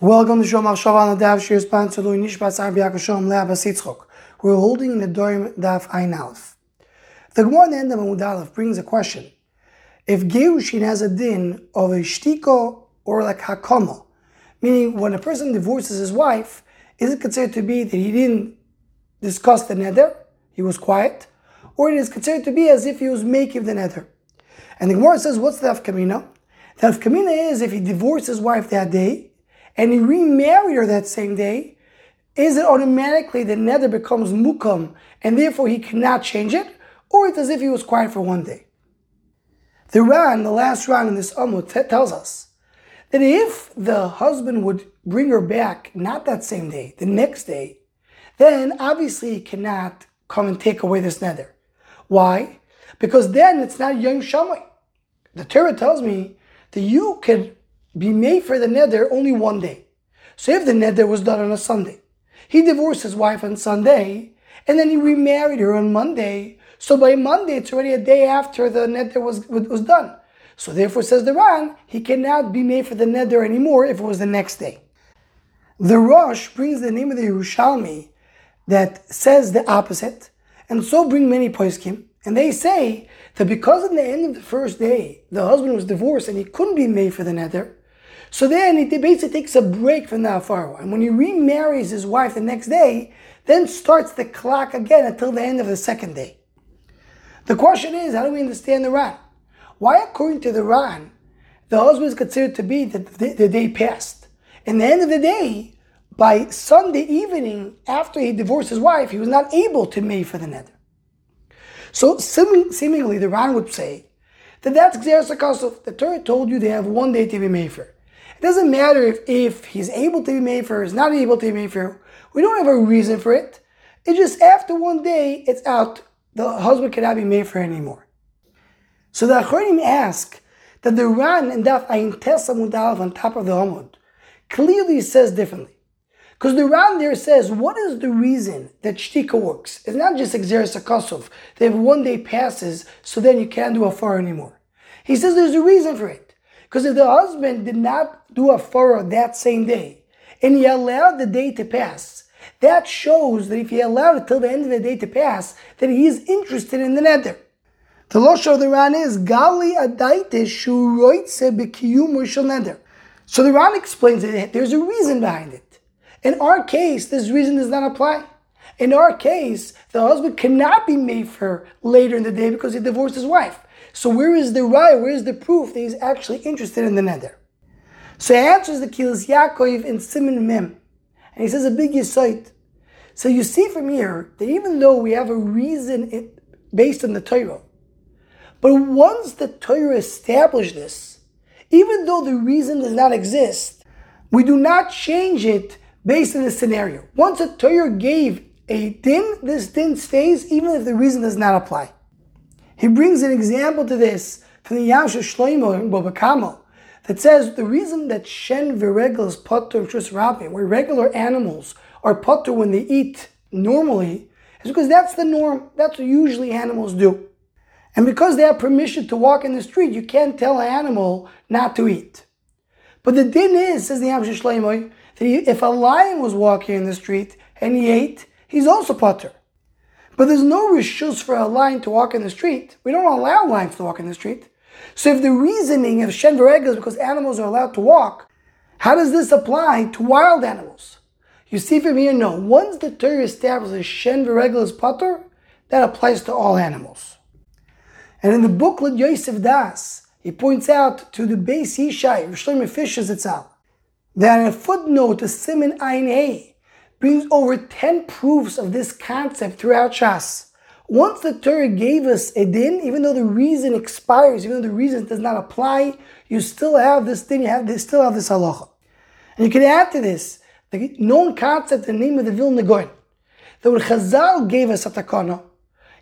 Welcome to Shom Shava on the Daf Shir sponsored by Nishbas Arbi Akashom Le'abas Yitzchok. We're holding in the Dorim Daf Ein Aleph. The Gemara in the Amud Aleph brings a question. If Gerushin has a din of a shtiko or like hakama, meaning when a person divorces his wife, is it considered to be that he didn't discuss the neder, he was quiet, or it is considered to be as if he was making the neder? And the Gemara says, what's the Afkamina? The Afkamina is if he divorced his wife that day, and he remarried her that same day, is it automatically the neder becomes mukam and therefore he cannot change it? Or it's as if he was quiet for one day? The Ran, the last Ran in this Amud, t- tells us that if the husband would bring her back, not that same day, the next day, then obviously he cannot come and take away this neder. Why? Because then it's not Yom Shamay. The Torah tells me that you could be made for the neder only one day. So if the neder was done on a Sunday, he divorced his wife on Sunday, and then he remarried her on Monday. So by Monday, it's already a day after the neder was, was done. So therefore, says the Ran, he cannot be made for the neder anymore if it was the next day. The Rosh brings the name of the Yerushalmi that says the opposite, and so bring many poskim, and they say that because in the end of the first day, the husband was divorced and he couldn't be made for the neder, so then he basically takes a break from the Afaro. And when he remarries his wife the next day, then starts the clock again until the end of the second day. The question is, how do we understand the Ran? Why, according to the Ran, the husband is considered to be the, the, the day passed? In the end of the day, by Sunday evening, after he divorced his wife, he was not able to make for the neder. So seemingly, the Ran would say that that's Xeris The Torah told you they have one day to be made for. It doesn't matter if, if he's able to be made for, is not able to be made for. We don't have a reason for it. It's just after one day, it's out. The husband cannot be made for anymore. So the Acharonim ask that the Ran and Daf Ayin Tesa Mudalv on top of the Amud clearly says differently. Because the Ran there says, what is the reason that shtika works? It's not just exeris akosov. That if one day passes, so then you can't do a far anymore. He says there's a reason for it. Because if the husband did not do a furrow that same day, and he allowed the day to pass, that shows that if he allowed it till the end of the day to pass, that he is interested in the neder. The Losh of the Ran is Gali Adaite Shuroitse Bekiyum Rishal Neder. So the Ran explains that there's a reason behind it. In our case, this reason does not apply. In our case, the husband cannot be made for later in the day because he divorced his wife. So where is the right? Where is the proof that he's actually interested in the neder? So he answers the Kehilos Yaakov in Simon Mem. And he says a big yisoid. So you see from here that even though we have a reason based on the Torah, but once the Torah established this, even though the reason does not exist, we do not change it based on the scenario. Once the Torah gave a din, this din stays even if the reason does not apply. He brings an example to this from the Yam Shel Shloimo in that says the reason that Shen Viregel is potter of Rabbi, where regular animals are potter when they eat normally, is because that's the norm. That's what usually animals do. And because they have permission to walk in the street, you can't tell an animal not to eat. But the din is, says the Yam Shel Shloimo, that if a lion was walking in the street and he ate, he's also potter. But there's no rishus for a lion to walk in the street. We don't allow lions to walk in the street. So if the reasoning of Shen is because animals are allowed to walk, how does this apply to wild animals? You see from here, no. Once the Torah establishes Shen is potter, that applies to all animals. And in the booklet Yosef Das, he points out to the base Yishai, Rishloim Fishes itself, that in a footnote to Simon Hey, brings over 10 proofs of this concept throughout Shas. Once the Torah gave us a din, even though the reason expires, even though the reason does not apply, you still have this thing, you have this, still have this halacha. And you can add to this the known concept, the name of the Vilna Gaon, that when Chazal gave us a takana,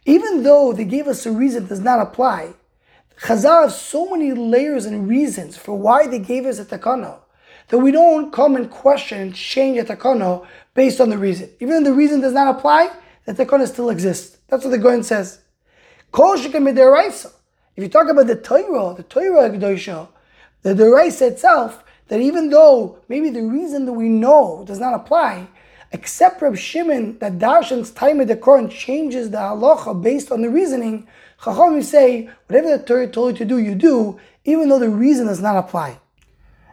even though they gave us a reason that does not apply, Chazal have so many layers and reasons for why they gave us a takana that we don't come and question and change a takana based on the reason. Even though the reason does not apply, the takana still exists. That's what the Goin says. If you talk about the Torah, the Torah Kedosha, the Deraisa itself, that even though maybe the reason that we know does not apply, except Reb Shimon that Darshan's time of the Quran changes the halacha based on the reasoning, Chachamim say whatever the Torah told you to do, you do, even though the reason does not apply.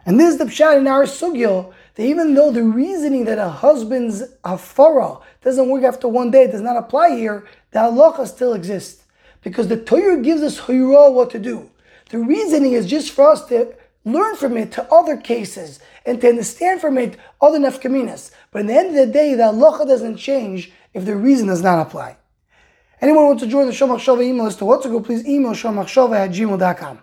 And this is the pshat in our sugyo that even though the reasoning that a husband's hafara doesn't work after one day does not apply here, the halacha still exists because the Torah gives us hayra what to do. The reasoning is just for us to learn from it to other cases and to understand from it other nafkaminas. But in the end of the day, the halacha doesn't change if the reason does not apply. Anyone wants to join the Shomach Shova email list to what to go, please email shomachshova at gmail.com.